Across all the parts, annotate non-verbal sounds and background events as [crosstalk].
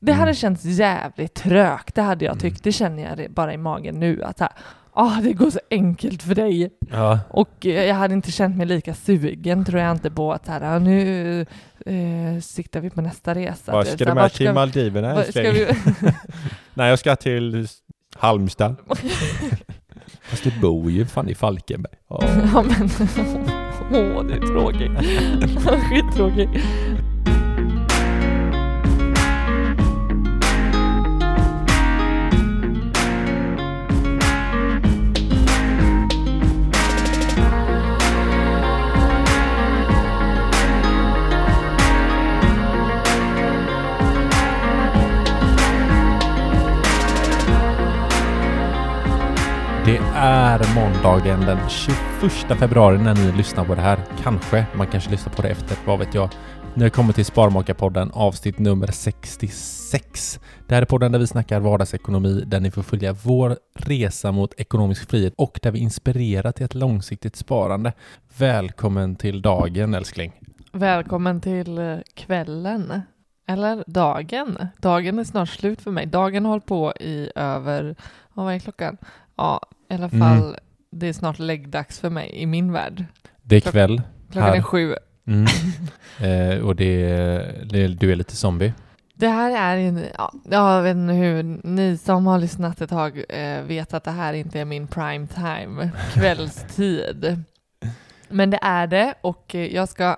Det Mm. hade känts jävligt trögt, det hade jag Mm. tyckt. Det känner jag bara i magen nu. Att här, ah, det går så enkelt för dig. Ja. Och eh, jag hade inte känt mig lika sugen tror jag inte på att här, nu eh, siktar vi på nästa resa. Var är ska du med till Maldiverna ska älskling? vi, [laughs] Nej, jag ska till Halmstad. [laughs] Fast du bor ju fan i Falkenberg. Ja. Ja men, [laughs] åh det är tråkigt. Skittråkigt. Är måndagen den 21 februari när ni lyssnar på det här. Kanske, man kanske lyssnar på det efter, vad vet jag. Ni har kommit till Sparmakarpodden avsnitt nummer 66. Det här är podden där vi snackar vardagsekonomi, där ni får följa vår resa mot ekonomisk frihet och där vi inspirerar till ett långsiktigt sparande. Välkommen till dagen älskling. Välkommen till eh, kvällen. Eller dagen. Dagen är snart slut för mig. Dagen har hållit på i över, vad är klockan? Ja, i alla Mm. fall, det är snart läggdags för mig i min värld. Det är kväll Klockan Här. är sju. mm. [laughs] eh, och det är, du är lite zombie. Det här är en, ja, jag vet inte hur, ni som har lyssnat ett tag eh, vet att det här inte är min prime time, [laughs] kvällstid. Men det är det och eh, jag ska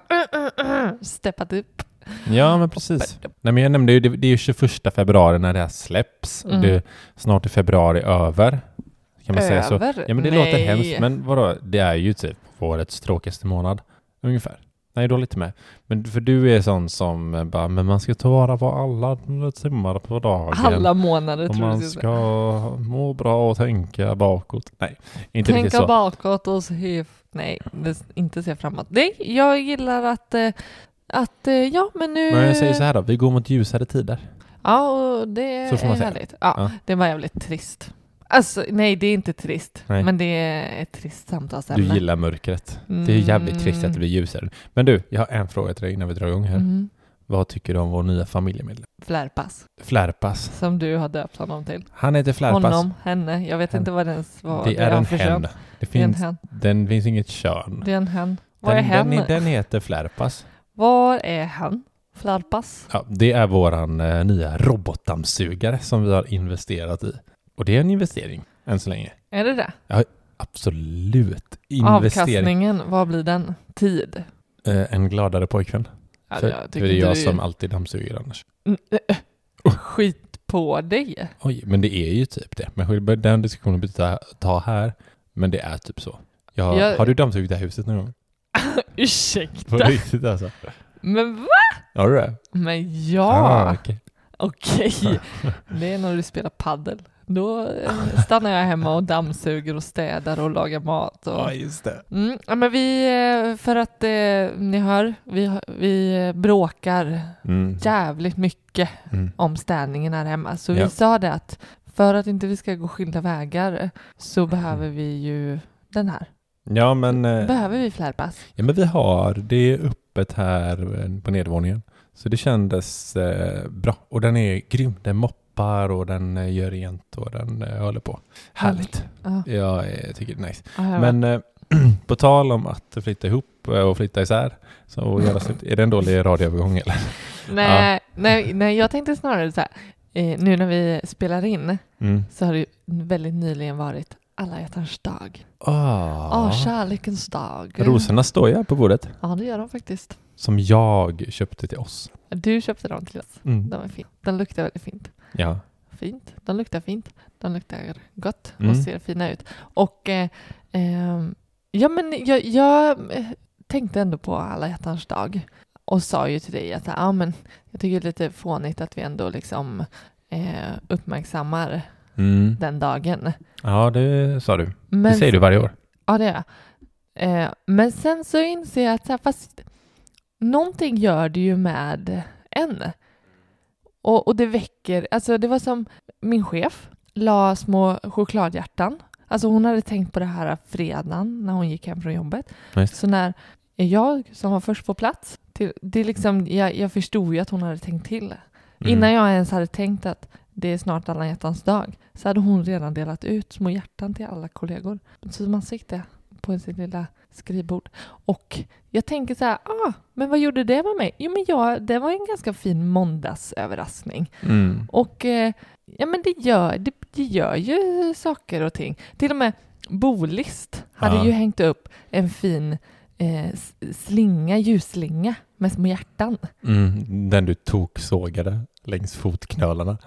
[clears throat] steppat upp. Ja, men precis. Nej, men jag nämnde ju, det, det är ju 21 februari när det här släpps. Mm. Det, snart är februari över. Kan man säga så? Över? Ja, men det Nej. låter hemskt. Men vadå? Det är ju typ årets tråkigaste månad. Ungefär. Nej, har lite med. Men för du är sån som bara, men man ska ta vara på alla timmar på dagen. Alla månader och tror jag man skulle ska må bra och tänka bakåt. Nej, inte riktigt Tänka så. bakåt och se, nej, inte se framåt. Nej, jag gillar att, eh, att eh, ja men nu... Men jag säger så här då, vi går mot ljusare tider. Ja, och det är härligt. Ja, Ja. det var jävligt trist. Alltså, nej, det är inte trist. Nej. Men det är ett trist Du samtalsämne. gillar mörkret. Det är jävligt trist att det blir ljusare. Men du, jag har en fråga till dig innan vi drar igång här. Mm. Vad tycker du om vår nya familjemedlem? Flärpas, Flärpas. som du har döpt honom till. Han heter Flärpas. Honom, henne, jag vet Hen. inte vad det ens var. det är en hen. Det Det finns, hen. den finns inget kön. Det är en hen. Vad är Den, hen? den, den heter Flärpas. Var är han? Flärpas? Ja, det är våran eh, nya robotdammsugare som vi har investerat i. Och det är en investering än så länge. Är det det? Absolut. Investering. Avkastningen, vad blir den? Tid? Eh, en gladare pojkvän. Ja, för, jag för det är jag det- som alltid dammsuger annars. Mm, eh, eh. Skit på dig. Oj, men det är ju typ det. Men den diskussionen behöver ta, här. Men det är typ så. Jag, Jag- Har du dammsugit det här huset någon gång? [laughs] På Ursäkta. riktigt alltså? Men va? Har du det? Men ja. Ah, okej. Okej. [laughs] Det är när du spelar paddel. Då eh, stannar jag hemma och dammsuger och städar och lagar mat. Och... Ja, just det. Mm, ja, men vi, eh, för att eh, ni hör, vi, vi eh, bråkar Mm. jävligt mycket Mm. om städningen här hemma. Så Ja. vi sa det att för att inte vi ska gå skilda vägar så behöver vi ju den här. Ja, men, eh, Behöver vi flärpas? ja, men vi har det öppet här på nedervåningen. Så det kändes eh, bra. Och den är grym. Den moppar och den eh, gör rent och den eh, håller på. Härligt. Ja, Jag eh, tycker det är nice. ja, jag Men eh, [clears throat] på tal om att flytta ihop eh, och flytta isär. Så [laughs] göra slut. Är det en dålig radioövergång eller? [laughs] Nej, nej, nej, jag tänkte snarare så här, eh, nu när vi spelar in Mm. så har det ju väldigt nyligen varit alla hjärtans dag. Ah. Ja, kärlekens dag. Rosorna står ju på bordet. Ja, det gör de faktiskt. Som jag köpte till oss. Du köpte dem till oss. Mm. De är fint. De luktar väldigt fint. Ja. Fint. De luktar fint. De luktar gott och Mm. ser fina ut. Och eh, ehm, ja, men jag, jag eh, tänkte ändå på alla hjärtans dag och sa ju till dig att ja, men jag tycker det är lite fånigt att vi ändå liksom eh, uppmärksammar Mm. den dagen. Ja, det sa du. Men det säger du varje år. Ja, det är jag. Eh, men sen så inser jag att så här, fast någonting gör det ju med en. Och, och det väcker, alltså det var som min chef la små chokladhjärtan. Alltså hon hade tänkt på det här fredagen när hon gick hem från jobbet. Just. Så när jag som var först på plats, till, det liksom, jag, jag förstod ju att hon hade tänkt till Mm. Innan jag ens hade tänkt att det är snart alla hjärtans dag så hade hon redan delat ut små hjärtan till alla kollegor. Så man fick det på sitt lilla skrivbord. Och jag tänker så här, ah, men vad gjorde det med mig? Jo, men jag, det var en ganska fin måndagsöverraskning. Mm. Och eh, ja, men det gör, det, det gör ju saker och ting. Till och med Bolist hade Ja. ju hängt upp en fin eh, slinga, ljusslinga med små hjärtan. Mm. Den du toksågade längs fotknölarna.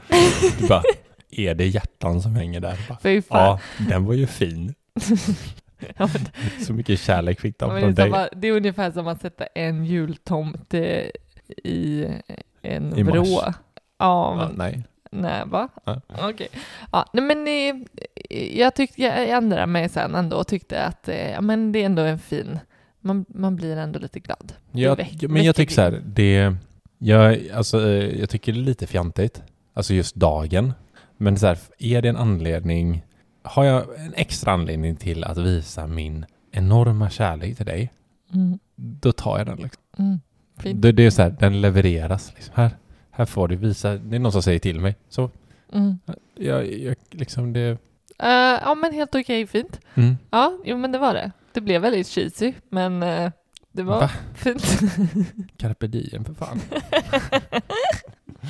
Du bara, [laughs] är det hjärtan som hänger där? Bara, ja, den var ju fin. [laughs] [laughs] Ja, Så mycket kärlek fick de Ja, från dig. samma, det är ungefär som att sätta en jultomte i en I mars. vrå. Ja, Ja, men, nej. nej va? Ja. Okej. Ja, nej, men eh, jag tyckte, jag ändrade mig sen ändå och tyckte att eh, ja, men det är ändå en fin, man, man blir ändå lite glad. Jag, väck- men jag tycker så här, det, jag, alltså, eh, jag tycker det är lite fjantigt. Alltså just dagen. Men så här, är det en anledning, har jag en extra anledning till att visa min enorma kärlek till dig, Mm. då tar jag den. Liksom. Mm. Det, det är så här, den levereras. Liksom. Här, här får du visa, det är någon som säger till mig. Så Mm. jag, jag liksom det, Eh, ja, men helt okej, fint. mm. Ja, jo, men det var det. Det blev väldigt cheesy, men eh, det var Va? fint. Carpe diem för fan. [laughs]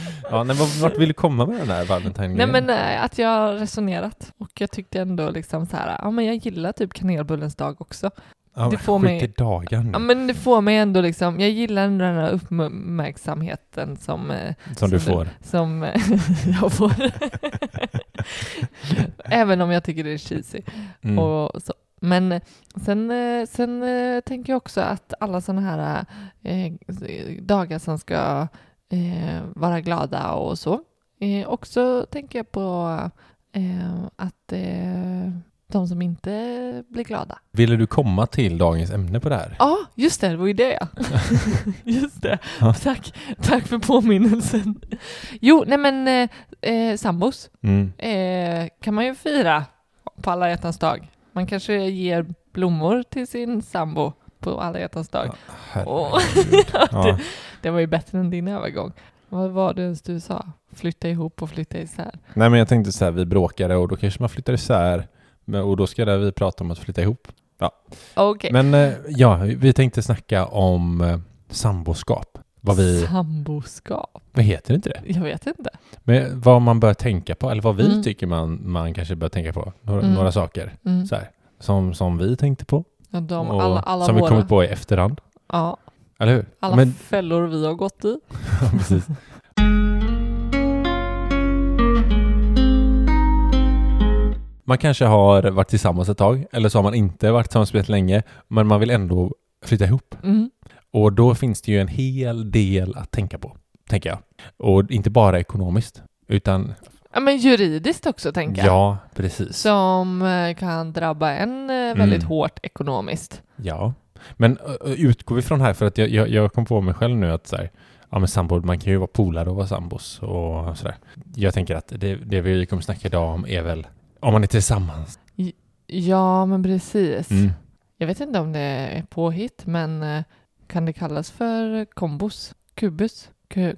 [laughs] ja, men vart, vill du komma med den här valentine Nej men eh, att jag har resonerat och jag tyckte ändå liksom så här, ja men jag gillar typ kanelbullens dag också. ja, det får mig- i dagen Ja men det får mig ändå liksom, jag gillar ändå den här uppmärksamheten som, eh, som du som får. som eh, [laughs] jag får. Även om jag tycker det är cheesy. Mm. Och så. Men sen, sen tänker jag också att alla sådana här eh, dagar som ska eh, vara glada och så. Eh, också tänker jag på eh, att eh, de som inte blir glada. Ville du komma till dagens ämne på det här? Ja, just det, det var ju det ja. [laughs] just det. Ja. Tack, tack för påminnelsen. Jo, nej men eh, eh, sambos Mm. eh, kan man ju fira på alla hjärtans dag. Man kanske ger blommor till sin sambo på alla hjärtans dag. Ja, herregud. [laughs] ja. Det var ju bättre än din övergång. Vad var det ens du sa? Flytta ihop och flytta isär. Nej men jag tänkte så här, vi bråkade och då kanske man flyttar isär. Och då ska det vi prata om att flytta ihop. Okej. Men eh, ja, vi tänkte snacka om eh, samboskap. Vad vi, Samboskap? vad heter inte det? Jag vet inte. Men vad man bör tänka på, eller vad vi Mm. tycker man, man kanske bör tänka på. Några, Mm. några saker. Mm. Så här, som, som vi tänkte på. Ja, de, och alla, alla som våra, vi kommit på i efterhand. Ja, Eller hur? alla Men, fällor vi har gått i. [laughs] precis. Man kanske har varit tillsammans ett tag, eller så har man inte varit tillsammans länge, men man vill ändå flytta ihop. Mm. Och då finns det ju en hel del att tänka på, tänker jag. Och inte bara ekonomiskt, utan Ja, men juridiskt också tänker jag. ja, precis. Som eh, kan drabba en eh, väldigt Mm. hårt ekonomiskt. Ja, men utgår vi från här, för att jag, jag, jag kom på mig själv nu att så här, ja men sambo, man kan ju vara polare och vara sambos och sådär. Jag tänker att det, det vi kommer snacka idag om är väl om man är tillsammans. Ja, men precis. Mm. Jag vet inte om det är påhitt, men eh, kan det kallas för kombos? Kubus?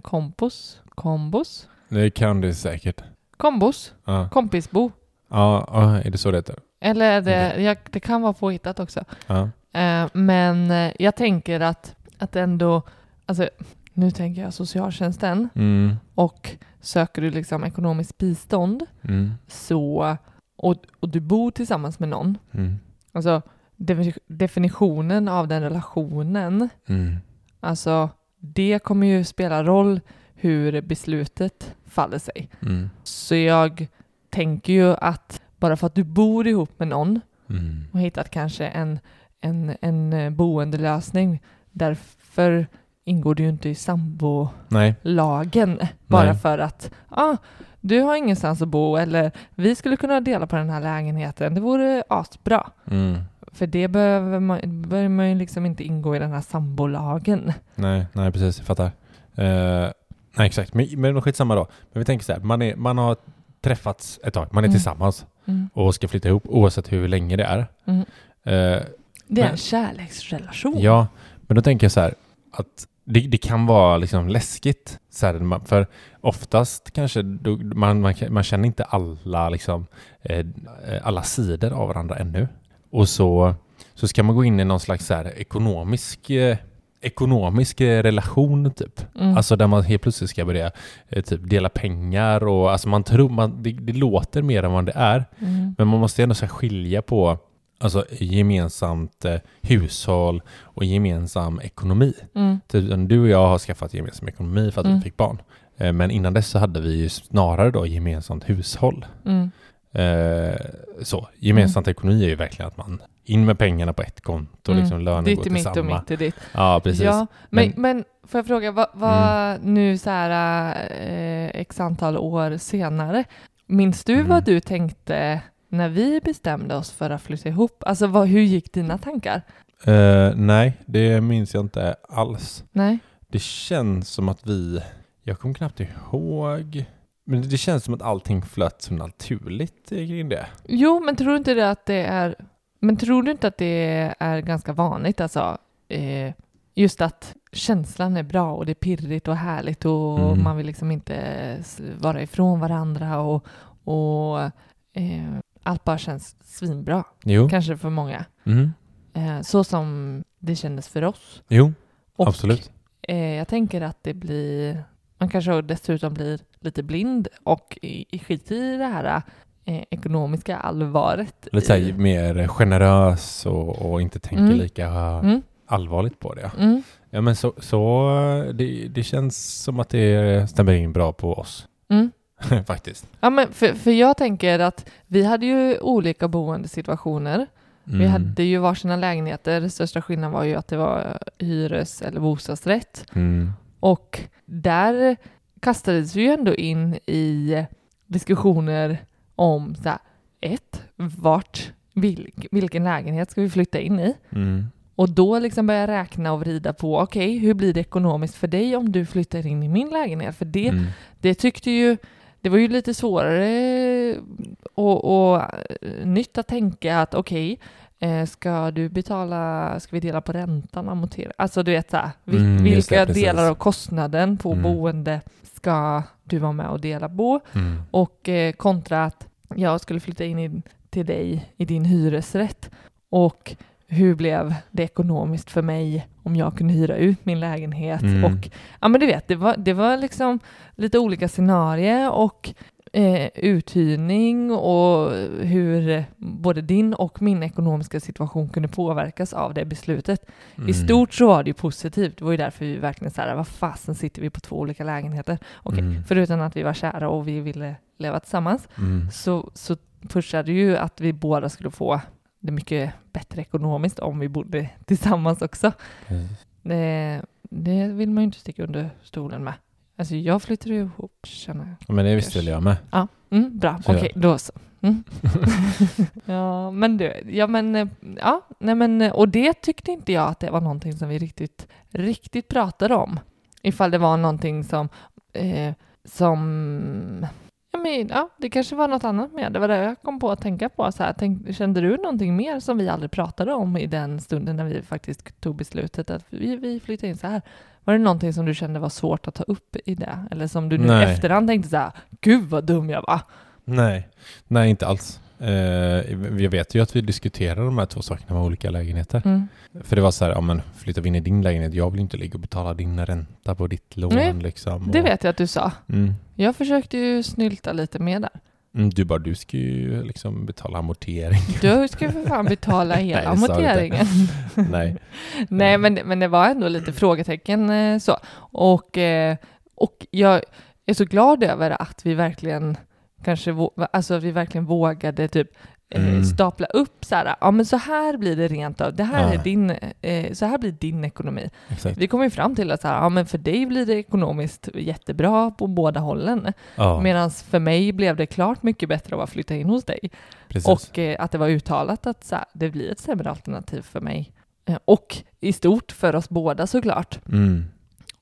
Kompos? Kombos? Det kan det säkert. Kombos? Ja, Kompisbo? ja, ja är det så det heter? Eller är det, ja, det kan vara påhittat också. Ja. Eh, men eh, jag tänker att, att ändå, alltså nu tänker jag socialtjänsten Mm. och söker du liksom ekonomiskt bistånd Mm. så, och, och du bor tillsammans med någon, Mm. alltså defi- definitionen av den relationen, Mm. alltså det kommer ju spela roll hur beslutet faller sig. Mm. Så jag tänker ju att bara för att du bor ihop med någon Mm. och hittat kanske en, en, en eh, boendelösning, därför ingår du ju inte i sambolagen bara Nej. för att ah, du har ingenstans att bo eller vi skulle kunna dela på den här lägenheten, det vore asbra. Mm. För det behöver man, behöver man ju liksom inte ingå i den här sambolagen. Nej, nej precis, jag fattar. Eh, nej exakt, men, men skitsamma då. Men vi tänker så här, man, är, man har träffats ett tag, man är Mm. tillsammans Mm. och ska flytta ihop oavsett hur länge det är. Mm. Eh, Det är Men- en kärleksrelation. ja, men då tänker jag så här att det, det kan vara liksom läskigt. Så här, för oftast kanske då, man, man, man känner inte alla, liksom, eh, alla sidor av varandra ännu. Och så, så ska man gå in i någon slags så här, ekonomisk, eh, ekonomisk eh, relation typ. Mm. Alltså där man helt plötsligt ska börja eh, typ dela pengar och alltså man tror, man, det, det låter mer än vad det är. Mm. Men man måste ändå så skilja på alltså, gemensamt eh, hushåll och gemensam ekonomi. Mm. Typ, du och jag har skaffat gemensam ekonomi för att Mm. vi fick barn. Eh, men innan dess så hade vi ju snarare då gemensamt hushåll. Mm. Eh, så, gemensamt ekonomi är ju verkligen att man in med pengarna på ett konto, Mm. liksom lönen Ditt går till mitt och samma. mitt är ditt. Ja, precis. Ja, men, Men- men får jag fråga, vad, vad nu så här eh, x antal år senare, minns du Mm. vad du tänkte när vi bestämde oss för att flytta ihop? Alltså vad, hur gick dina tankar? Eh, nej, det minns jag inte alls. Nej? Det känns som att vi, jag kommer knappt ihåg, men det känns som att allting flöt så naturligt kring det. Jo, men tror du inte det att det är, men tror du inte att det är ganska vanligt alltså, eh, just att känslan är bra och det är pirrigt och härligt och Mm. man vill liksom inte vara ifrån varandra och, och eh, allt bara känns svinbra, Jo. kanske för många. Mm. Eh, så som det kändes för oss. Jo, Och, absolut. Eh, jag tänker att det blir, man kanske dessutom blir lite blind och skit i det här eh, ekonomiska allvaret. Lite i- mer generös och, och inte tänker Mm. lika Mm, allvarligt på det. mm, Ja men så, så det, det känns som att det stämmer in bra på oss. mm. [laughs] Faktiskt. Ja, men för, för jag tänker att vi hade ju olika boendesituationer. Vi Mm. hade ju varsina lägenheter. Största skillnaden var ju att det var hyres eller bostadsrätt. Mm. Och där kastades vi ju ändå in i diskussioner om så här, ett, vart, vilk, vilken lägenhet ska vi flytta in i? Mm. Och då liksom börja räkna och vrida på, okej, hur blir det ekonomiskt för dig om du flyttar in i min lägenhet? För det, Mm. det tyckte ju, det var ju lite svårare och, och eh, nytt att tänka att okej, eh, ska du betala, ska vi dela på räntan, amortera? Alltså du vet så här, vil, Mm, det, vilka precis. delar av kostnaden på Mm. boende ska du vara med och dela på? Mm. Och eh, kontra att jag skulle flytta in i, till dig i din hyresrätt. Och hur blev det ekonomiskt för mig om jag kunde hyra ut min lägenhet? Mm. Och ja, men du vet, det var, det var liksom lite olika scenarier och eh, uthyrning och hur både din och min ekonomiska situation kunde påverkas av det beslutet. I Mm. stort så var det ju positivt. Det var ju därför vi verkligen så här, vad fasen sitter vi på två olika lägenheter? Okej, Mm. förutom att vi var kära och vi ville leva tillsammans Mm. så, så pushade ju att vi båda skulle få det mycket bättre ekonomiskt om vi bodde [laughs] tillsammans också. Det, det vill man ju inte sticka under stolen med. Alltså jag flyttade ju ihop känner jag. Ja, Men det visste väl jag med. Ja, mm, bra. Okej, då så. Mm. [laughs] ja, men du, ja men, eh, ja, nej men, eh, och det tyckte inte jag att det var någonting som vi riktigt, riktigt pratade om. Ifall det var någonting som, eh, som, men, ja, det kanske var något annat med. Det var det jag kom på att tänka på. Så här, tänk, kände du någonting mer som vi aldrig pratade om i den stunden när vi faktiskt tog beslutet att vi, vi flyttar in så här? Var det någonting som du kände var svårt att ta upp i det? Eller som du nu i efterhand tänkte så här, gud vad dum jag var. Nej, nej inte alls. Eh, jag vet ju att vi diskuterar de här två sakerna med olika lägenheter. Mm. För det var så här, ja men flyttar vi in i din lägenhet, jag vill inte ligga och betala din ränta på ditt lån Nej, liksom. Det och- vet jag att du sa. Mm. Jag försökte ju snylta lite mer där. Mm, du bara, du ska ju liksom betala amortering. Du ska för fan betala [laughs] hela Nej, det amorteringen. [laughs] [laughs] nej. Nej, men, men det var ändå lite frågetecken eh, så. Och, eh, och jag är så glad över att vi verkligen kanske, alltså att vi verkligen vågade typ eh, Mm. stapla upp så här, ja men så här blir det rent av, det här Ja. är din, eh, så här blir din ekonomi. Exakt. Vi kom ju fram till att så här, ja men för dig blir det ekonomiskt jättebra på båda hållen. Ja, Medan för mig blev det klart mycket bättre av att flytta in hos dig. precis. Och eh, att det var uttalat att så här, det blir ett sämre alternativ för mig. Eh, och i stort för oss båda såklart. mm.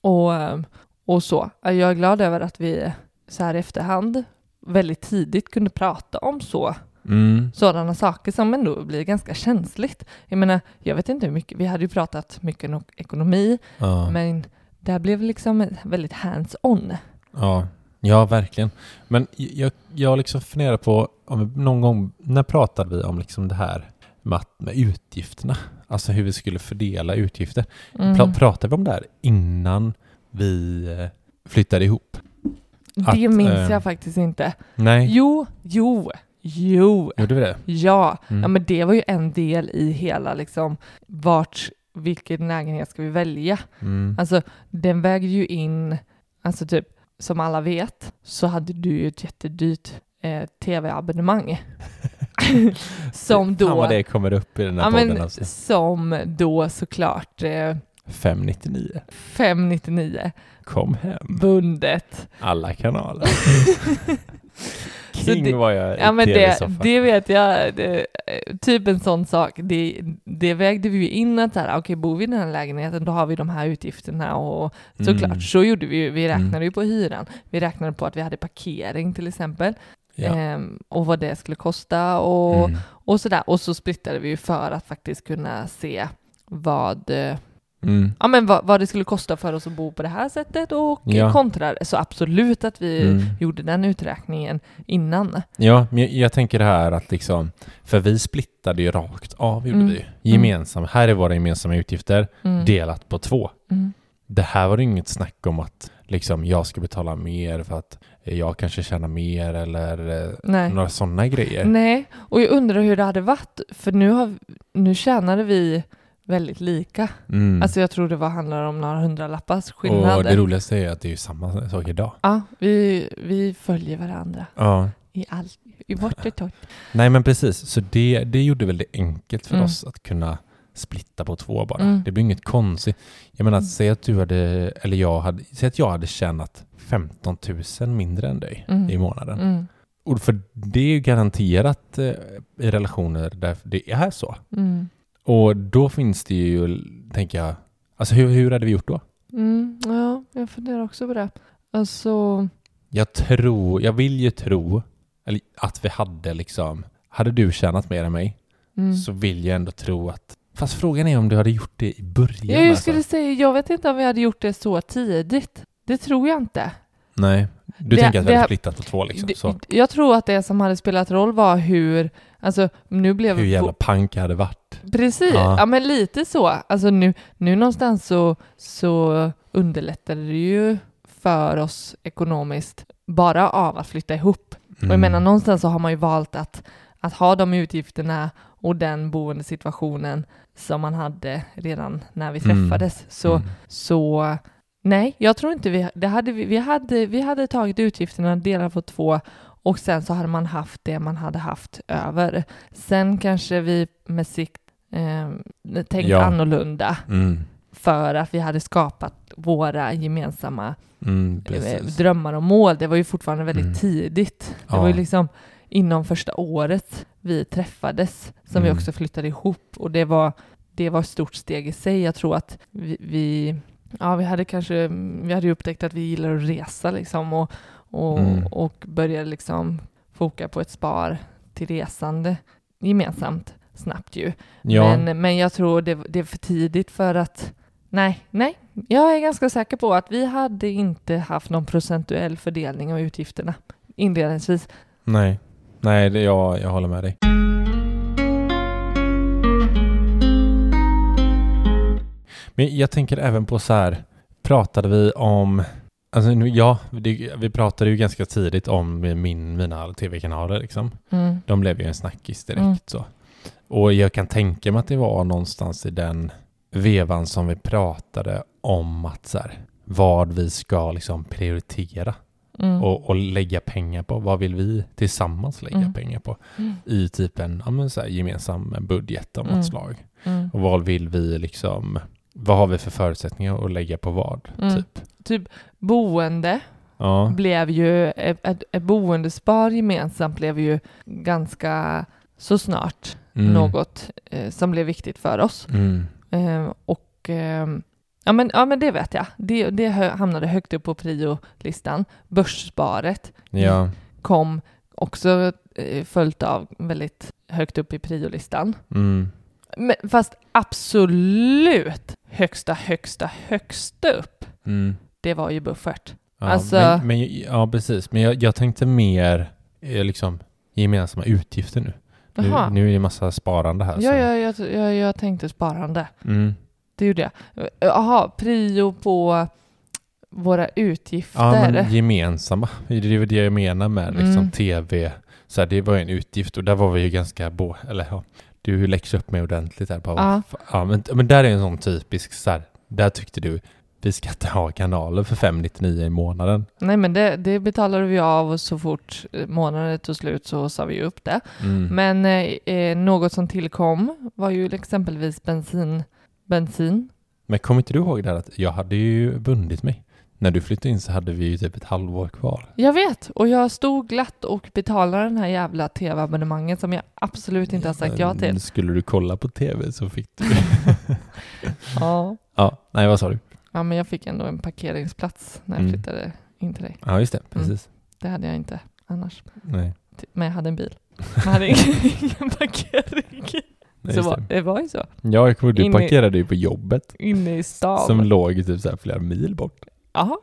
Och, eh, och så. Jag är glad över att vi så här i efterhand väldigt tidigt kunde prata om så Mm. sådana saker som ändå blir ganska känsligt. Jag menar, jag vet inte hur mycket, vi hade ju pratat mycket om ekonomi, Ja. men där blev liksom väldigt hands-on. Ja, ja verkligen. Men jag, jag liksom funderar på, om någon gång, när pratade vi om liksom det här med, med utgifterna? Alltså hur vi skulle fördela utgifter. Mm. Pra, pratade vi om det här innan vi eh, flyttade ihop? Det att, minns eh, jag faktiskt inte. Nej, Jo, jo, jo, gjorde vi det? ja. Mm. Ja, men det var ju en del i hela liksom vart, vilken lägenhet ska vi välja? Mm. Alltså den väger ju in, alltså typ som alla vet så hade du ju ett jättedyrt eh, tv-abonnemang. [laughs] som Fan då, vad det kommer upp i den här ja, podden men, alltså. som då såklart eh, 599. 599 Kom hem. bundet. Alla kanaler. [laughs] King det- var jag i Ja men det, det vet jag, det, eh, typ en sån sak, det, det vägde vi ju in att så här, okej bor vi i den här lägenheten då har vi de här utgifterna och såklart, Mm. så gjorde vi ju, vi räknade Mm. ju på hyran, vi räknade på att vi hade parkering till exempel, Ja. ehm, och vad det skulle kosta och, Mm. och sådär, och så splittade vi ju för att faktiskt kunna se vad, eh, Mm. ja men vad, vad det skulle kosta för oss att bo på det här sättet och Ja. kontra, så absolut att vi Mm. gjorde den uträkningen innan. Ja, men jag, jag tänker det här att liksom, för vi splittade ju rakt av, gjorde Mm. vi. Gemensamma, här är våra gemensamma utgifter, Mm. delat på två. Mm. Det här var det inget snack om att liksom, jag ska betala mer för att jag kanske tjänar mer eller eh, Nej. några sådana grejer. Nej, och jag undrar hur det hade varit, för nu, har, nu tjänade vi väldigt lika. Mm. Alltså jag tror det var, handlar om några hundralappars skillnad. och det roligaste är att det är samma sak idag. Ja, vi, vi följer varandra Ja. i allt, i vårt och torrt. Nej men precis, så det, det gjorde väl det enkelt för Mm. oss att kunna splitta på två bara. Mm. Det blir inget konstigt. Jag menar, Mm. säg att du hade, eller jag hade, säg att jag hade tjänat 15 000 mindre än dig Mm. i månaden. Mm. Och för det är ju garanterat eh, i relationer där det är så. Och då finns det ju, tänker jag, alltså hur, hur hade vi gjort då? Mm. Ja, jag funderar också på det. Alltså, Jag tror, jag vill ju tro, eller att vi hade liksom, hade du tjänat mer än mig mm. så vill jag ändå tro att, fast frågan är om du hade gjort det i början. ja, jag alltså. skulle säga, jag vet inte om vi hade gjort det så tidigt. Det tror jag inte. Nej, du Det- tänker att vi hade splittat på två liksom. Det- Så. Jag tror att det som hade spelat roll var hur, alltså nu blev Hur jävla pank jag hade varit. Precis, Ja. ja. men lite så. Alltså nu, nu någonstans så, så underlättade det ju för oss ekonomiskt bara av att flytta ihop. Och jag Mm. menar någonstans så har man ju valt att, att ha de utgifterna och den boendesituationen som man hade redan när vi Mm. träffades. Så, Mm. så nej, jag tror inte vi, det hade, vi, vi, hade, vi hade tagit utgifterna delat på två och sen så hade man haft det man hade haft över. Sen kanske vi med sikt eh, tänkt Ja. annorlunda Mm. för att vi hade skapat våra gemensamma Mm, eh, drömmar och mål. Det var ju fortfarande väldigt Mm. tidigt. Det Ja. var ju liksom inom första året vi träffades som vi Mm. också flyttade ihop och det var, det var ett stort steg i sig. Jag tror att vi, vi ja, vi hade kanske, vi hade upptäckt att vi gillar att resa liksom och, och, Mm. och började liksom foka på ett spar till resande gemensamt snabbt ju. Ja, Men, men jag tror det, det är för tidigt för att Nej, nej. Jag är ganska säker på att vi hade inte haft någon procentuell fördelning av utgifterna inledningsvis. nej. Nej, det, jag, jag håller med dig. Men jag tänker även på så här, pratade vi om, alltså ja, det, vi pratade ju ganska tidigt om min, mina tv-kanaler liksom. Mm. De blev ju en snackis direkt Mm. så. Och jag kan tänka mig att det var någonstans i den vevan som vi pratade om att så här, vad vi ska liksom prioritera Mm. och, och lägga pengar på. Vad vill vi tillsammans lägga Mm. pengar på? Mm. I typ en ja, så här, gemensam budget av något Mm. slag. Mm. Och vad vill vi liksom, vad har vi för förutsättningar att lägga på vad? Mm. Typ. Typ boende Ja. blev ju, ett, ett boendespar gemensamt blev ju ganska så snart Mm. något eh, som blev viktigt för oss. Mm. Eh, och eh, ja, men, ja men det vet jag. Det, det hamnade högt upp på priolistan. Börssparet Ja. kom också eh, följt av väldigt högt upp i priolistan. Mm. Men, fast absolut högsta, högsta, högsta upp Mm. det var ju buffert. Ja, Alltså- men, men, ja, precis. Men jag, jag tänkte mer eh, liksom gemensamma utgifter nu. Nu, nu är det massa sparande här. Ja, så- ja, jag, jag, jag tänkte sparande. Mm. Det gjorde jag. Jaha, prio på våra Ja, utgifter. men gemensamma. Det är väl det jag menar med liksom Mm. tv. Så här, det var en utgift och där var vi ju ganska bo, eller ja, du läxade upp mig ordentligt där. Bara, Ja. ja, men, men där är en sån typisk så här, där tyckte du vi ska inte ha kanaler för 599 i månaden. Nej, men det, det betalade vi av och så fort eh, månaden tog slut så sa vi upp det. Mm. Men eh, eh, något som tillkom var ju exempelvis bensin. Bensin. Men kommer inte du ihåg där att jag hade ju bundit mig? När du flyttade in så hade vi ju typ ett halvår kvar. Jag vet, och jag stod glatt och betalade den här jävla tv-abonnemanget som jag absolut inte har sagt ja till. Skulle du kolla på tv så fick du... [laughs] Ja. ja, nej vad sa du? Ja, men jag fick ändå en parkeringsplats när jag Mm. flyttade in till dig. Ja, just det. Precis. Det hade jag inte annars. Nej. Men jag hade en bil. [laughs] Jag hade ingen, parkering. nej Så just var, det. det var ju så. Ja, jag kommer du Inne parkerade ju på jobbet. Inne i stan. Som låg typ så flera mil bort. Ja,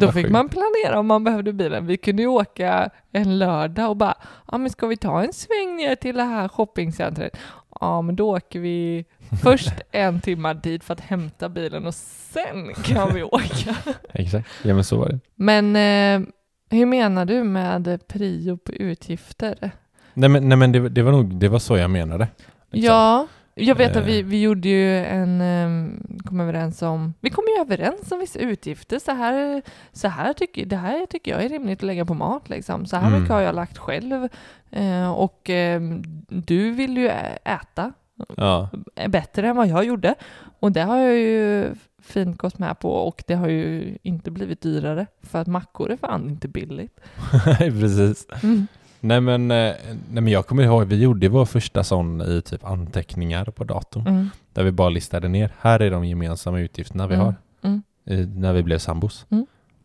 då fick sjukt. man planera om man behövde bilen. Vi kunde ju åka en lördag och bara, ja men ska vi ta en sväng ner till det här shoppingcentret? Ja, men då åker vi först en timme dit för att hämta bilen och sen kan vi åka. [laughs] Exakt. Ja, men så var det. Men eh, hur menar du med prio på utgifter? Nej, men, nej, men det, det var nog det var så jag menade. Liksom. Ja, jag vet att vi, Eh. vi gjorde ju en, um, kom överens om, vi kom ju överens om vissa utgifter. Så här, så här tycker, det här tycker jag är rimligt att lägga på mat liksom. Så här Mm. mycket har jag lagt själv. Eh, och du vill ju äta Ja. bättre än vad jag gjorde. Och det har jag ju fint gått med på och det har ju inte blivit dyrare. För att mackor är fan inte billigt. [laughs] Precis. Mm. Nej men, eh, nej men jag kommer ihåg, vi gjorde vår första sån i typ anteckningar på datorn. Mm. Där vi bara listade ner, här är de gemensamma utgifterna vi Mm. har. Mm. eh, när vi blev sambos.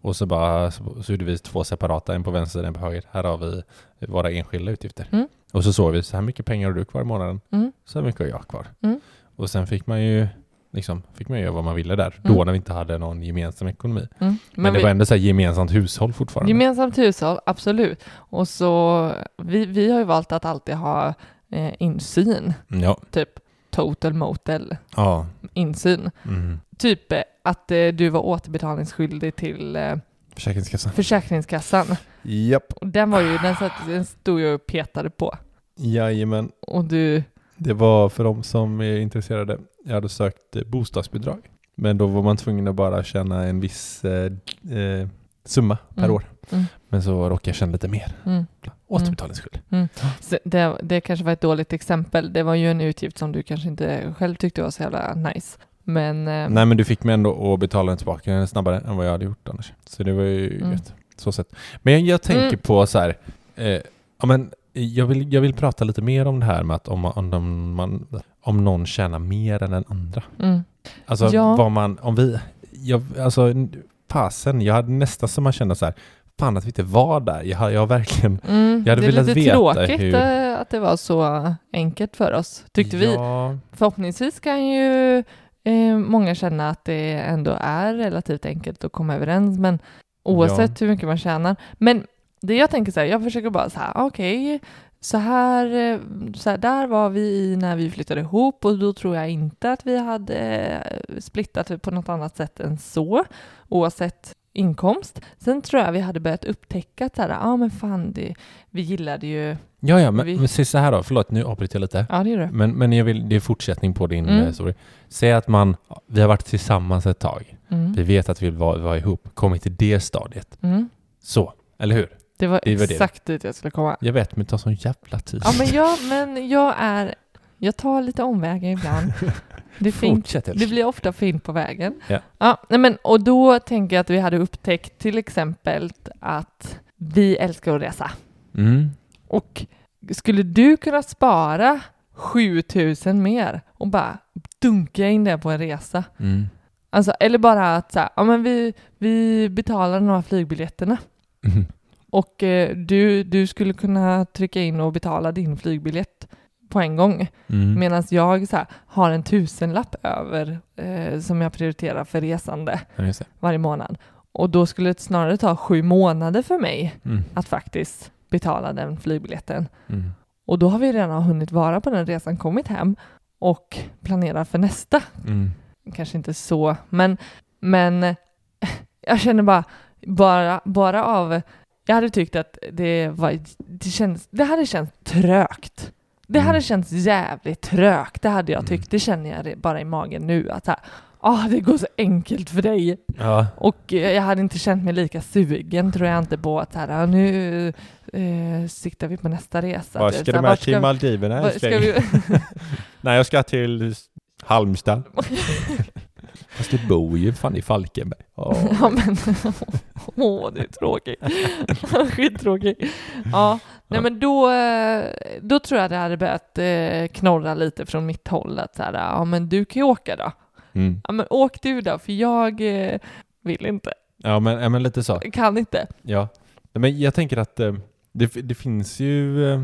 Och så bara så, så gjorde vi två separata, en på vänster, en på höger. Här har vi våra enskilda utgifter. Mm. Och så såg vi, så här mycket pengar har du kvar i månaden. Mm. Så här mycket har jag kvar. Mm. Och sen fick man ju liksom, fick man göra vad man ville där. Mm. Då när vi inte hade någon gemensam ekonomi. Mm. Men, det vi- var ändå så gemensamt hushåll fortfarande. Gemensamt hushåll, absolut. Och så, vi, vi har ju valt att alltid ha eh, insyn, ja. typ total motel Ja. insyn. Mm. Typ eh, att eh, du var återbetalningsskyldig till eh, Försäkringskassan. Försäkringskassan. Japp. Och den var ju, den, satt, den stod jag och petade på. Jajamän. Och du, Det var för de som är intresserade. Jag hade sökt bostadsbidrag. Men då var man tvungen att bara tjäna en viss eh, eh, summa per Mm. år. Mm. Men så råkade jag tjäna lite mer. mm. Återbetalningsskuld. Så det, det kanske var ett dåligt exempel. Det var ju en utgift som du kanske inte själv tyckte var så jävla nice. Men eh, Nej men du fick mig ändå att betala den tillbaka snabbare än vad jag hade gjort annars. Så det var ju Mm. gött. Så sett. Men jag, jag tänker Mm. på så här. Eh, ja, men jag, vill, jag vill prata lite mer om det här med att om, man- om, man, om någon tjänar mer än den andra. mm, Alltså Ja. vad man, om vi, jag, alltså fasen, jag hade nästan som man kände så här, fan att vi inte var där. Jag jag verkligen, mm, Jag hade det är velat lite veta tråkigt hur- eh, att det var så enkelt för oss, tyckte vi. ja, Förhoppningsvis kan ju eh, många känna att det ändå är relativt enkelt att komma överens, men oavsett hur mycket man tjänar. Men det jag tänker så här, jag försöker bara så här, okej, så här, eh, så här, där var vi i när vi flyttade ihop och då tror jag inte att vi hade eh, splittat på något annat sätt än så, oavsett inkomst. Sen tror jag vi hade börjat upptäcka att så här, ja men fan, det, vi gillade ju, ja, ja men, Vi- men se så här då, förlåt nu avbryter jag lite. ja det gör det. Men, men jag vill, det är fortsättning på din Mm. mm. story. Säg att man, vi har varit tillsammans ett tag. Mm. Vi vet att vi vill vara, vara ihop, kommit till det stadiet. Mm. Så, eller hur? Det var Det var det. exakt dit jag skulle komma. Jag vet, men det tar sån jävla tid. Ja, men jag, men jag är... Jag tar lite omvägar ibland. [laughs] Det, fint. Det blir ofta fint på vägen. Ja. Ja, men, och då tänker jag att vi hade upptäckt till exempel att vi älskar att resa. Mm. Och skulle du kunna spara 7000 mer och bara dunka in det på en resa? Mm. Alltså, eller bara att så här, ja, men vi, vi betalar de här flygbiljetterna. Mm. Och eh, du, du skulle kunna trycka in och betala din flygbiljett på en gång. Mm. Medan jag så här, har en tusenlapp över eh, som jag prioriterar för resande varje månad. Och då skulle det snarare ta sju månader för mig Mm. att faktiskt betala den flygbiljetten. Mm. Och då har vi redan hunnit vara på den resan, kommit hem och planerar för nästa. Mm. Kanske inte så, men, men [laughs] jag känner bara, bara, bara av, jag hade tyckt att det var, det känns, det hade känts trögt. Det hade Mm. känts jävligt trögt, det hade jag Mm. tyckt. Det känner jag bara i magen nu, att här, ah, det går så enkelt för dig. Ja. Och eh, jag hade inte känt mig lika sugen tror jag inte på att så här, ah, nu eh, siktar vi på nästa resa. Var vet, ska du med till Maldiverna ska älskling? vi, [laughs] Nej, jag ska till Halmstad. [laughs] Fast du bor ju fan i Falkenberg. Åh. [laughs] Ja men, åh det är tråkigt. Skittråkigt. Ja, nej men då, eh, då tror jag det hade börjat eh, knorra lite från mitt håll att så här, ja men du kan ju åka då. Mm. Ja men åk du då, för jag eh, vill inte, Ja, men, ja, men lite så. kan inte. Ja. Men jag tänker att eh, det, det finns ju eh,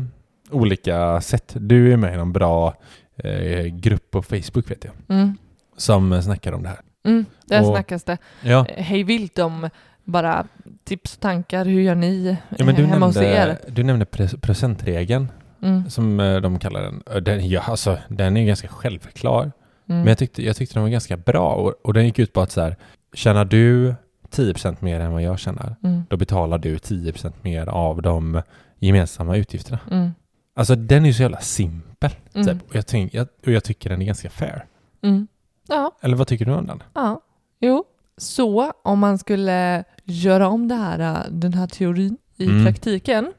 olika sätt. Du är med i en bra eh, grupp på Facebook vet jag, Mm. som snackar om det här. Mm, där Och- snackas det Ja, hej vilt om bara tips och tankar, hur gör ni ja men du hemma hos er? nämnde, du nämnde procentregeln, Mm. som de kallar den. Den ja, alltså, den är ganska självklar. Mm. Men jag tyckte, jag tyckte den var ganska bra och, och den gick ut på att så här, tjänar du 10% mer än vad jag tjänar, mm. då betalar du 10% mer av de gemensamma utgifterna. Mm. Alltså den är ju så jävla simpel. Mm. Typ. Och, jag tänk, jag, och jag tycker den är ganska fair. Mm. Ja, Eller vad tycker du om den? Ja, jo. Så om man skulle göra om det här, äh, den här teorin i Mm. praktiken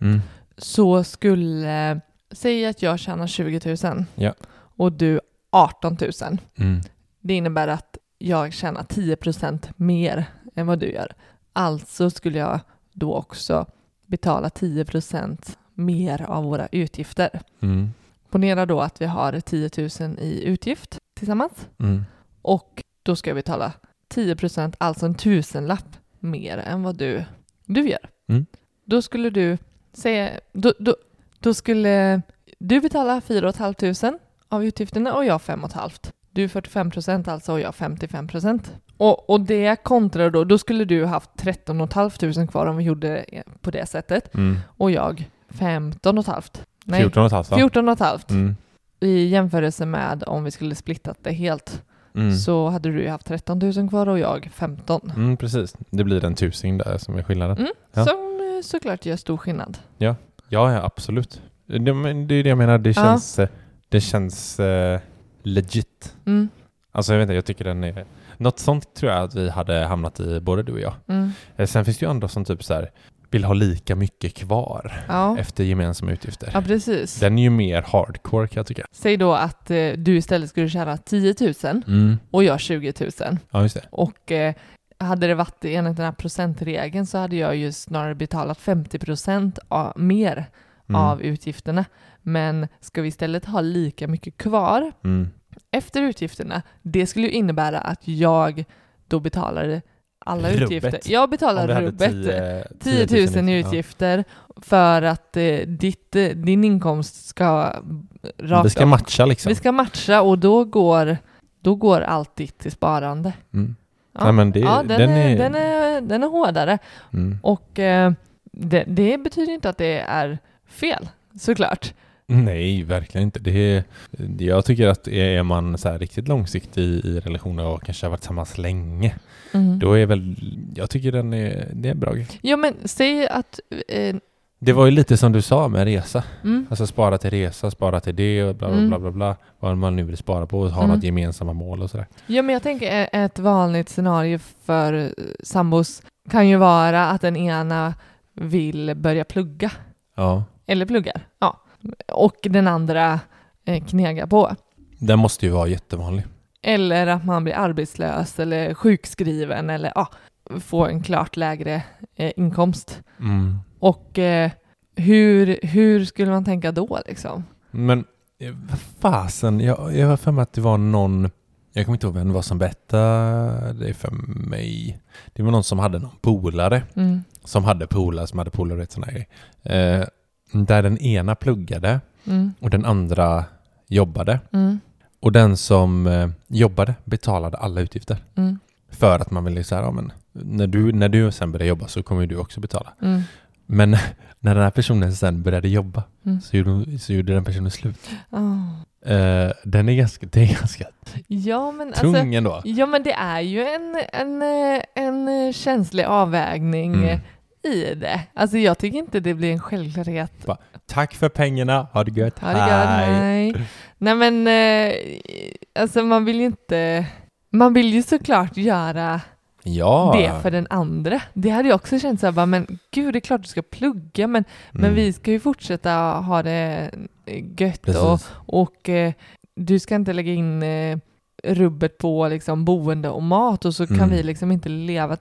så skulle, säg att jag tjänar 20 000 Ja. och du 18 000. Mm. Det innebär att jag tjänar 10 procent mer än vad du gör. Alltså skulle jag då också betala 10 procent mer av våra utgifter. Mm. Ponera då att vi har 10 000 i utgift tillsammans Mm. och då ska jag betala 10 procent, alltså en tusenlapp mer än vad du, du gör. Mm. Då skulle du säga, då, då, då skulle du betala 4 500 av utgifterna och jag 5 500. Du 45 procent alltså och jag 55 procent. Och, och det kontra då, då skulle du haft 13 500 kvar om vi gjorde det på det sättet Mm. och jag 15 500. Nej, 14 och ett halvt va? 14 500 Mm. i jämförelse med om vi skulle splittat det helt Mm. så hade du ju haft 13 000 kvar och jag 15. Mm, precis. Det blir en tusing där som är skillnaden. Mm, Ja. Som eh, såklart gör stor skillnad. Ja, ja absolut. Det, men det är det jag menar. Det Ja. känns, eh, det känns eh, legit. Mm, Alltså jag vet inte, jag tycker den är... Något sånt tror jag att vi hade hamnat i, både du och jag. mm, Eh, Sen finns det ju andra som typ så här vill ha lika mycket kvar ja. efter gemensamma utgifter. ja, precis. Den är ju mer hardcore kan jag tycka. Säg då att eh, du istället skulle tjäna 10 000 Mm. och jag 20 000. Ja, just det. Och eh, hade det varit enligt den här procentregeln så hade jag ju snarare betalat 50 procent mer Mm. av utgifterna. Men ska vi istället ha lika mycket kvar Mm. efter utgifterna, det skulle ju innebära att jag då betalar alla Rubbet. utgifter. Jag betalar Om rubbet. 10, 10 000 i utgifter för att eh, ditt, eh, din inkomst ska Ja. rakt Vi ska upp. matcha liksom. Vi ska matcha och då går, då går allt ditt till sparande. Mm. Ja, Nej, men det, ja den, den, är, är... den, är, den är hårdare Mm. och eh, det, det betyder inte att det är fel, såklart. Nej, verkligen inte. Det är, jag tycker att är man så här riktigt långsiktig i relationer och kanske har varit tillsammans länge, Mm. då är väl, jag tycker den är, det är bra. Ja men säg att, eh, Det var ju lite som du sa med resa. mm, Alltså spara till resa, spara till det och bla bla Mm. bla bla bla. Vad man nu vill spara på och ha Mm. något gemensamma mål och sådär. Ja, men jag tänker ett vanligt scenario för eh, sambos kan ju vara att den ena vill börja plugga, Ja. eller pluggar, ja, och den andra eh, knegar på. Den måste ju vara jättevanlig. Eller att man blir arbetslös eller sjukskriven eller ja, får en klart lägre eh, inkomst. Mm. Och eh, hur, hur skulle man tänka då liksom? Men eh, vad fasen, jag, jag har för mig att det var någon, jag kommer inte ihåg vem det var som berättade det för mig. Det var någon som hade någon polare, Mm. som hade polare, som hade polare och sådana grejer. Eh, där den ena pluggade Mm. och den andra jobbade Mm. och den som eh, jobbade betalade alla utgifter. Mm. För att man ville säga, ja men när du, när du sen börjar jobba så kommer du också betala. Mm. Men [laughs] när den här personen sen började jobba Mm. så gjorde, så gjorde den personen slut. Eh, den är ganska, det är ganska Ja, men tung alltså, ändå. ja, men det är ju en, en, eh, en känslig avvägning Mm. I det. Alltså jag tycker inte det blir en självklarhet. Tack för pengarna, ha det gött, Ha det gott, hej. Nej men, eh, alltså man vill ju inte, man vill ju såklart göra Ja. det för den andra. Det hade jag också känt såhär, bara, men gud det är klart du ska plugga men, men Mm. vi ska ju fortsätta ha det gött och, Precis. och eh, du ska inte lägga in eh, rubbet på liksom boende och mat och så kan Mm. vi liksom inte leva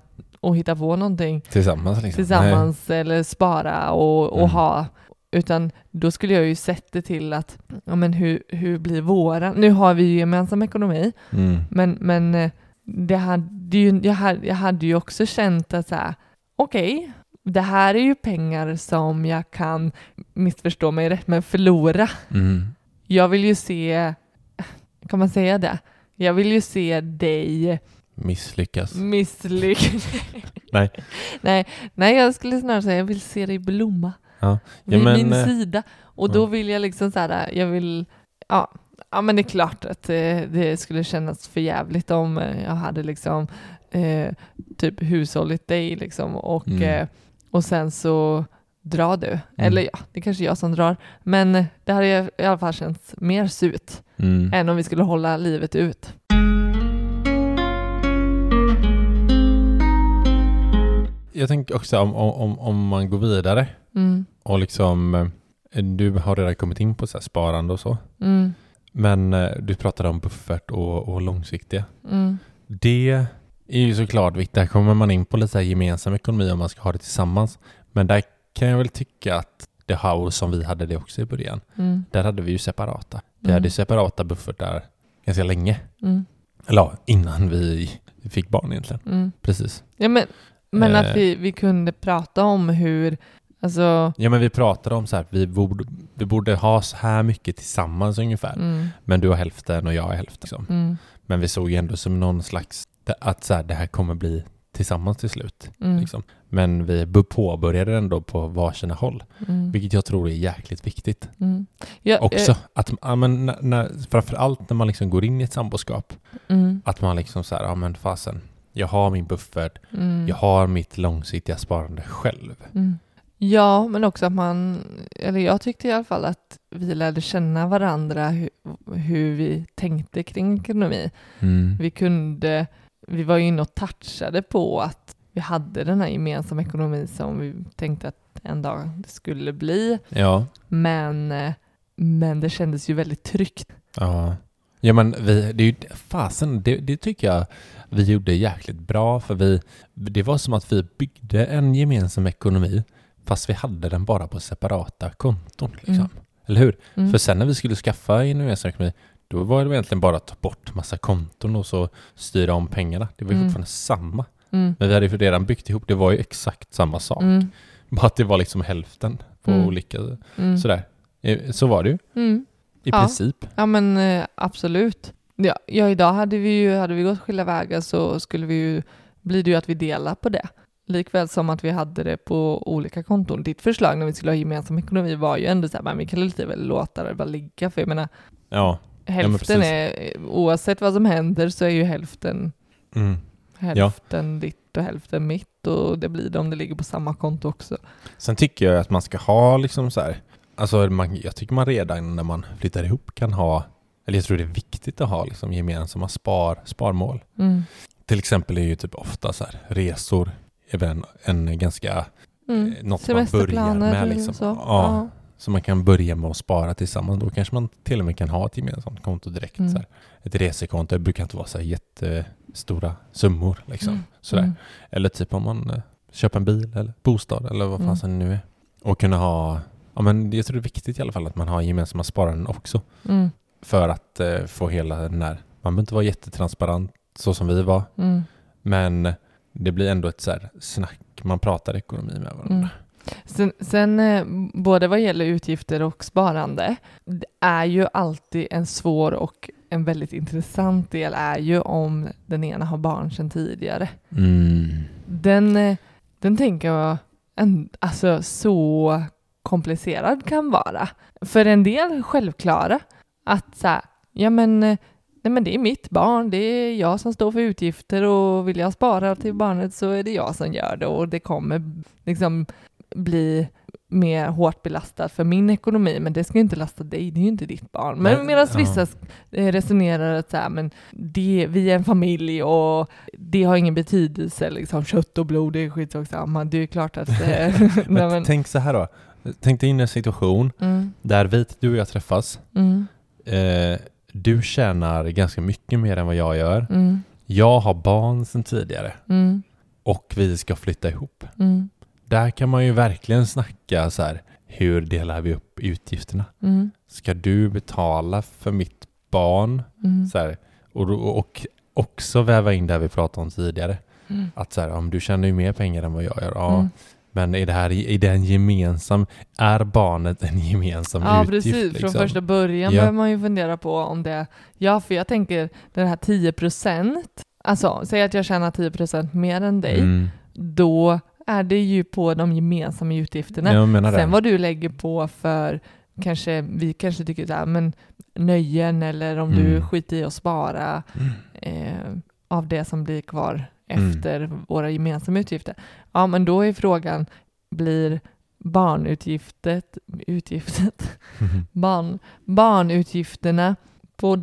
och hitta på någonting Tillsammans liksom. tillsammans eller spara och, och Mm. ha. Utan då skulle jag ju sett det till att, ja men hur, hur blir våran, nu har vi ju gemensam ekonomi. Mm. men, men eh, det hade ju, jag, hade, jag hade ju också känt att så här, okej, det här är ju pengar som jag kan, missförstå mig rätt, men förlora. Mm. Jag vill ju se, kan man säga det? Jag vill ju se dig Misslyckas. misslyckas. [laughs] Nej. nej. Nej, jag skulle snarare säga jag vill se dig blomma. Ja. vid Ja, men, min eh, sida. Och då vill jag liksom så här, jag vill, ja, ja men det är klart att det, det skulle kännas för jävligt om eh, jag hade liksom eh, typ hushållit dig liksom och, Mm. eh, och sen så drar du. Eller ja, det är kanske jag som drar. Men det hade ju i alla fall känts mer surt Mm. än om vi skulle hålla livet ut. Jag tänker också om, om, om man går vidare Mm, och liksom eh, du har redan kommit in på så sparande och så. mm, Men eh, du pratade om buffert och, och långsiktiga. mm, Det är ju såklart viktigt. Där kommer man in på lite så gemensam ekonomi om man ska ha det tillsammans. Men där kan jag väl tycka att det house som vi hade det också i början. mm, Där hade vi ju separata. Vi Mm. hade separata buffertar ganska länge. mm, Eller ja, innan vi fick barn egentligen. mm. Precis. Ja, men, men Eh. att vi, vi kunde prata om hur, alltså, Ja men vi pratade om så här, vi borde, vi borde ha så här mycket tillsammans ungefär. mm, Men du har hälften och jag har hälften. Liksom. mm, Men vi såg ju ändå som någon slags, att så här, det här kommer bli tillsammans till slut. mm, Liksom. Men vi påbörjade ändå på varsina håll. mm, Vilket jag tror är jäkligt viktigt. mm. Ja, Också eh, att, ja, men när, när, framförallt när man liksom går in i ett samboskap. mm, Att man liksom så här, ja men fasen. Jag har min buffert. mm, Jag har mitt långsiktiga sparande själv. mm. Ja, men också att man, eller jag tyckte i alla fall att vi lärde känna varandra hur, hur vi tänkte kring ekonomi. Mm. Vi kunde, vi var ju inne och touchade på att vi hade den här gemensamma ekonomin som vi tänkte att en dag det skulle bli. Ja. Men, eh, men det kändes ju väldigt tryggt. Ja. Ja men vi, det är ju, fasen, det, det tycker jag vi gjorde jäkligt bra för vi, det var som att vi byggde en gemensam ekonomi fast vi hade den bara på separata konton. Liksom. Mm. Eller hur? Mm. För sen när vi skulle skaffa en gemensam ekonomi då var det egentligen bara att ta bort massa konton och så styra om pengarna. Det var ju Mm. fortfarande samma. Mm. Men vi hade ju redan byggt ihop, det var ju exakt samma sak. Mm. Bara att det var liksom hälften på Mm. olika, Mm. sådär. Eh, Så var det ju i Ja. princip. Ja men eh, absolut. Ja, ja, idag hade vi ju, hade vi gått skilda vägar så skulle vi ju, blir det ju att vi delar på det. Likväl som att vi hade det på olika konton. Ditt förslag när vi skulle ha gemensam ekonomi var ju ändå så här, men vi kan lite väl låta det bara ligga för jag menar Ja. hälften precis. är, oavsett vad som händer så är ju hälften, Mm. hälften ditt och hälften mitt och det blir det om det ligger på samma konto också. Sen tycker jag att man ska ha liksom så här, alltså man, jag tycker man redan när man flyttar ihop kan ha, eller jag tror det är viktigt att ha liksom gemensamma spar, sparmål. Mm. Till exempel är ju typ ofta så här resor, även en ganska, Mm. eh, något man börjar med liksom. så. Ja, så man kan börja med att spara tillsammans. Då kanske man till och med kan ha ett gemensamt konto direkt. Mm. Så här. Ett resekonto, det brukar inte vara så här jättestora summor liksom. Mm. Mm. Eller typ om man eh, köper en bil eller bostad eller vad Mm. fasen det nu är. Och kunna ha, ja men jag tror det är viktigt i alla fall att man har gemensamma sparanden också. För att eh, få hela den där, man behöver inte vara jättetransparent så som vi var. Mm. Men det blir ändå ett så här snack, man pratar ekonomi med varandra. Mm. Sen, sen eh, både vad gäller utgifter och sparande, det är ju alltid en svår och en väldigt intressant del är ju om den ena har barn sedan tidigare. Mm. Den, eh, den tänker jag en, alltså så komplicerad kan vara. För en del självklara att så här, ja men, nej men det är mitt barn, det är jag som står för utgifter och vill jag spara till barnet så är det jag som gör det och det kommer liksom bli mer hårt belastad för min ekonomi, men det ska ju inte lasta dig, det är ju inte ditt barn. Men medan ja. vissa eh, resonerar att så här, men det, vi är en familj och det har ingen betydelse, liksom kött och blod, det är skitsak samma. Det är klart att... eh, [laughs] [laughs] Men, men, tänk så här då. Tänk dig in i en situation mm, där vi, du och jag träffas. mm, Eh, du tjänar ganska mycket mer än vad jag gör. mm, Jag har barn sedan tidigare mm, och vi ska flytta ihop. mm, Där kan man ju verkligen snacka så här. Hur delar vi upp utgifterna? mm, Ska du betala för mitt barn? mm, Så här, och, och också väva in det vi pratade om tidigare. mm, Att så här, om du tjänar ju mer pengar än vad jag gör. Ja, mm. Men är det här är det en gemensam, är barnet en gemensam Ja, utgift? precis. liksom? Från första början Ja. behöver man ju fundera på om det... Ja, för jag tänker den här 10 procent, alltså säg att jag tjänar 10 procent mer än dig, Mm. då är det ju på de gemensamma utgifterna. Sen vad du lägger på för kanske, vi kanske tycker här, men nöjen eller om du Mm. skiter i att spara Mm. eh, av det som blir kvar Mm. efter våra gemensamma utgifter. Ja, men då är frågan, blir barnutgiftet, utgiftet, [laughs] barn, barnutgifterna, på,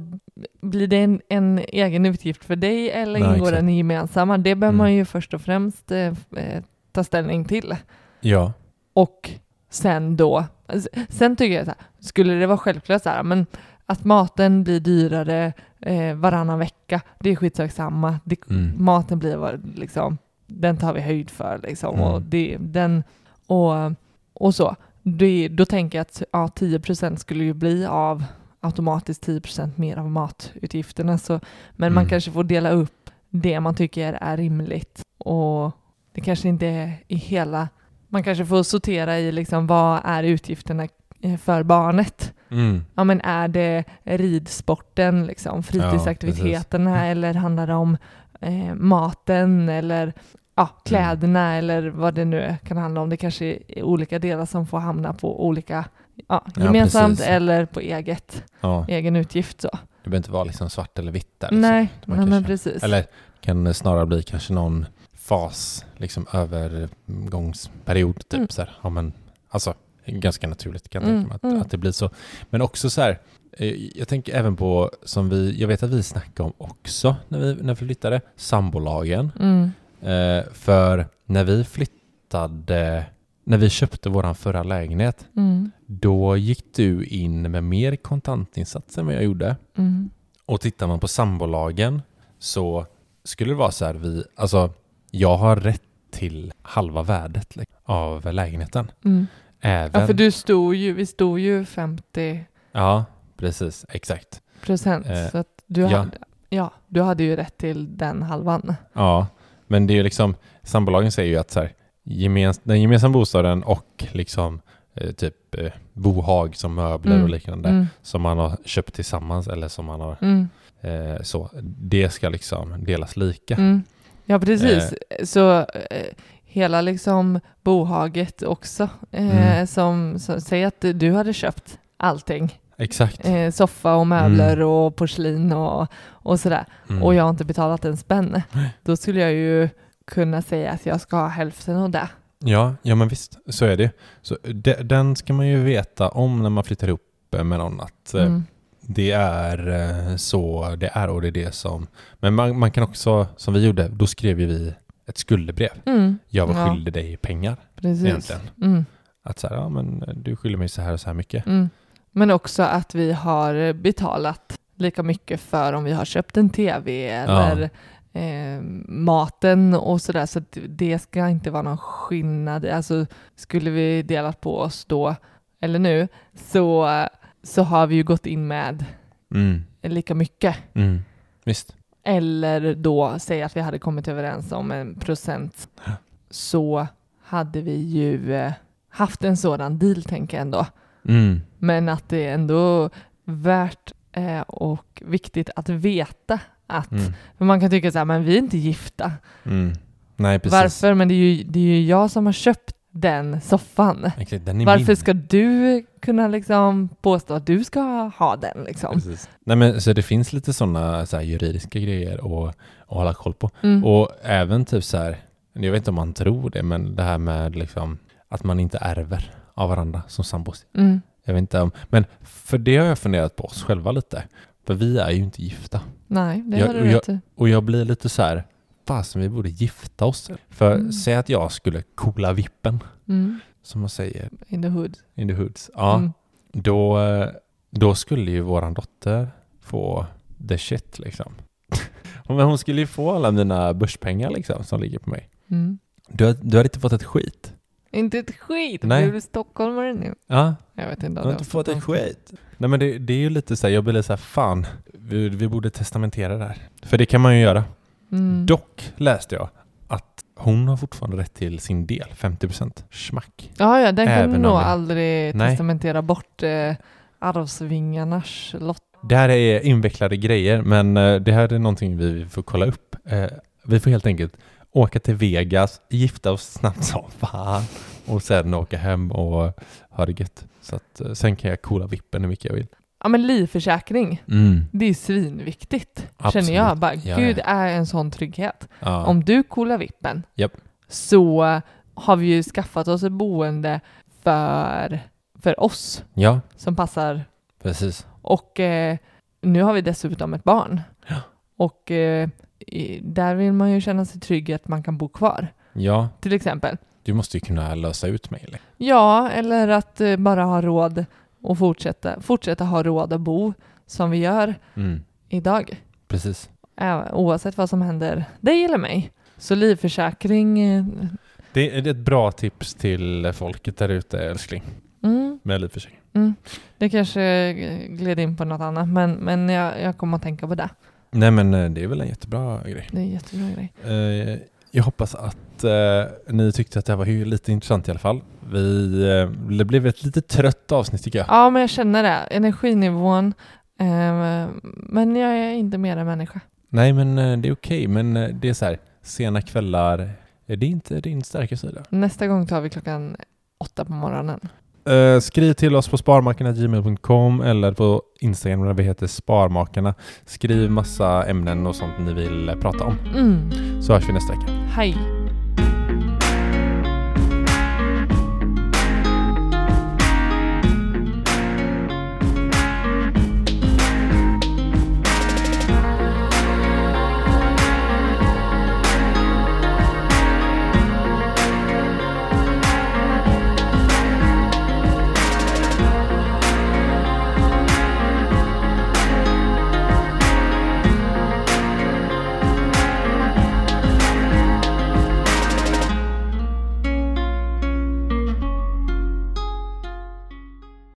blir det en, en egen utgift för dig eller Nej, ingår den i gemensamma? Det behöver Mm. man ju först och främst eh, eh, ta ställning till. Ja. Och sen då, alltså, sen tycker jag så här, skulle det vara självklart så här, men att maten blir dyrare eh, varannan vecka, det är skitsak samma. Det, Mm. Maten blir vad, liksom, den tar vi höjd för liksom. Mm. Och, det, den, och, och så. Det, då tänker jag att ja, 10% skulle ju bli av automatiskt 10% mer av matutgifterna. Så, men man Mm. kanske får dela upp det man tycker är rimligt. Och det kanske inte är i hela... Man kanske får sortera i liksom, vad är utgifterna eh, för barnet. Mm. Ja, men är det ridsporten, liksom, fritidsaktiviteterna eller handlar det om eh, maten eller ja, kläderna eller vad det nu kan handla om. Det kanske är olika delar som får hamna på olika, ja, Ja, gemensamt precis. eller på eget, Ja. egen utgift. Så. Det behöver inte vara liksom svart eller vitt där. Liksom. Nej, nej men kanske- precis. Eller kan snarare bli kanske någon fas, liksom övergångsperiod. Typ Mm. så här. Ja, men, alltså, ganska naturligt kan jag Mm, tänka mig att, mm. att det blir så. Men också så här, eh, jag tänker även på, som vi, jag vet att vi snackade om också när vi, när vi flyttade, sambolagen. Mm, Eh, för när vi flyttade, när vi köpte våran förra lägenhet, mm, då gick du in med mer kontantinsats än vad jag gjorde. mm, Och tittar man på sambolagen så skulle det vara så här, vi, alltså jag har rätt till halva värdet liksom, av lägenheten. mm. Även, Ja, för du stod ju, vi stod ju 50 Ja, precis, exakt. procent. Eh, så att du, ja. hade, ja, du hade ju rätt till den halvan. Ja, men det är ju liksom, sambolagen säger ju att så här, gemens, den gemensamma bostaden och liksom eh, typ eh, bohag som möbler Mm, och liknande Mm, som man har köpt tillsammans eller som man har mm, eh, så, det ska liksom delas lika. mm. Ja, precis. Så eh, hela liksom bohaget också, eh, Mm. som, som säg att du hade köpt allting. Exakt. Eh, soffa och möbler Mm. och porslin och, och sådär. Mm. Och jag har inte betalat en spänn. Då skulle jag ju kunna säga att jag ska ha hälften av det. Ja, ja men visst, så är det. Så de, den ska man ju veta om när man flyttar ihop med någon att eh, Mm. det är eh, så det är och det är det som... Men man, man kan också, som vi gjorde, då skrev ju vi ett skuldebrev. Mm. Jag var Ja. skyldig dig pengar Precis. egentligen. Mm. Att så här, ja men du skyller mig så här och så här mycket. Mm. Men också att vi har betalat lika mycket för om vi har köpt en tv eller eh, maten och sådär. Så att det ska inte vara någon skillnad. Alltså skulle vi delat på oss då eller nu så, så har vi ju gått in med Mm. lika mycket. Mm. Visst. Eller då säga att vi hade kommit överens om en procent så hade vi ju eh, haft en sådan deal tänker jag ändå. Mm. Men att det är ändå värt eh, och viktigt att veta att, Mm. man kan tycka så här, men vi är inte gifta. Mm. Nej. Varför? Men det är, ju, det är ju jag som har köpt den soffan. Exakt, den Varför min. ska du kunna liksom påstå att du ska ha den liksom? Precis. Nej, men så det finns lite sådana så juridiska grejer att, hålla koll på. Mm. Och även typ så här, jag vet inte om man tror det, men det här med liksom att man inte ärver av varandra som sambos. Mm. Jag vet inte om, men för det har jag funderat på oss själva lite. För vi är ju inte gifta. Nej, det Jag- har du jag- rätt i. Och jag blir lite så här, fasen vi borde gifta oss. För Mm. säg att jag skulle coola vippen, Mm. som man säger In the hood. in the hoods. Ja, Mm. då, eh, då skulle ju våran dotter få the shit liksom. [laughs] Men hon skulle ju få alla mina börspengar liksom som ligger på mig. Mm. Du har, du har inte fått ett skit. Inte ett skit! Nej. Du stockholmare nu? Ja, Jag vet inte. du om har det inte fått ett skit. Nej men det, det är ju lite så här, jag blir lite så här, fan, vi, vi borde testamentera det här. För det kan man ju göra. Mm. Dock läste jag att hon har fortfarande rätt till sin del, 50%. Schmack. Ja, ja, den kan du nog vi- aldrig Nej. testamentera bort eh, arvsvingarnas lott. Det här är invecklade grejer, men eh, det här är någonting vi får kolla upp. Eh, Vi får helt enkelt åka till Vegas, gifta oss snabbt [laughs] som fan och sen åka hem och ha det gött. Så att eh, sen kan jag coola vippen hur mycket jag vill. Ja, men livförsäkring. Mm. Det är svinviktigt, Absolut. känner jag. Bara, Ja, Gud ja. är en sån trygghet. Ja. Om du coolar vippen Japp. så har vi ju skaffat oss ett boende för, för oss ja, som passar. precis. Och eh, nu har vi dessutom ett barn. Och eh, där vill man ju känna sig trygg att man kan bo kvar, Ja, till exempel. du måste ju kunna lösa ut mig. Eller? Ja, eller att eh, bara ha råd och fortsätta, fortsätta ha råd att bo som vi gör Mm. idag. Precis. Oavsett vad som händer dig eller mig. Så livförsäkring, eh, Det är ett bra tips till folket där ute, älskling, mm, med livförsäkring. mm. det kanske eh, gled in på något annat, men, men jag, jag kommer att tänka på det. Nej men eh, det är väl en jättebra grej. Det är en jättebra grej. Jag hoppas att eh, ni tyckte att det här var lite intressant i alla fall. Vi, eh, det blev ett lite trött avsnitt tycker jag. Ja, men jag känner det. Energinivån. Eh, men jag är inte mer än människa. Nej men eh, det är okej, men eh, det är så här, sena kvällar, det är inte din starka sida. Nästa gång tar vi klockan åtta på morgonen. Eh, skriv till oss på sparmakarna.gmail.com eller på Instagram där vi heter Sparmakarna. Skriv massa ämnen och sånt ni vill prata om. Mm. Så hörs vi nästa vecka. Hej!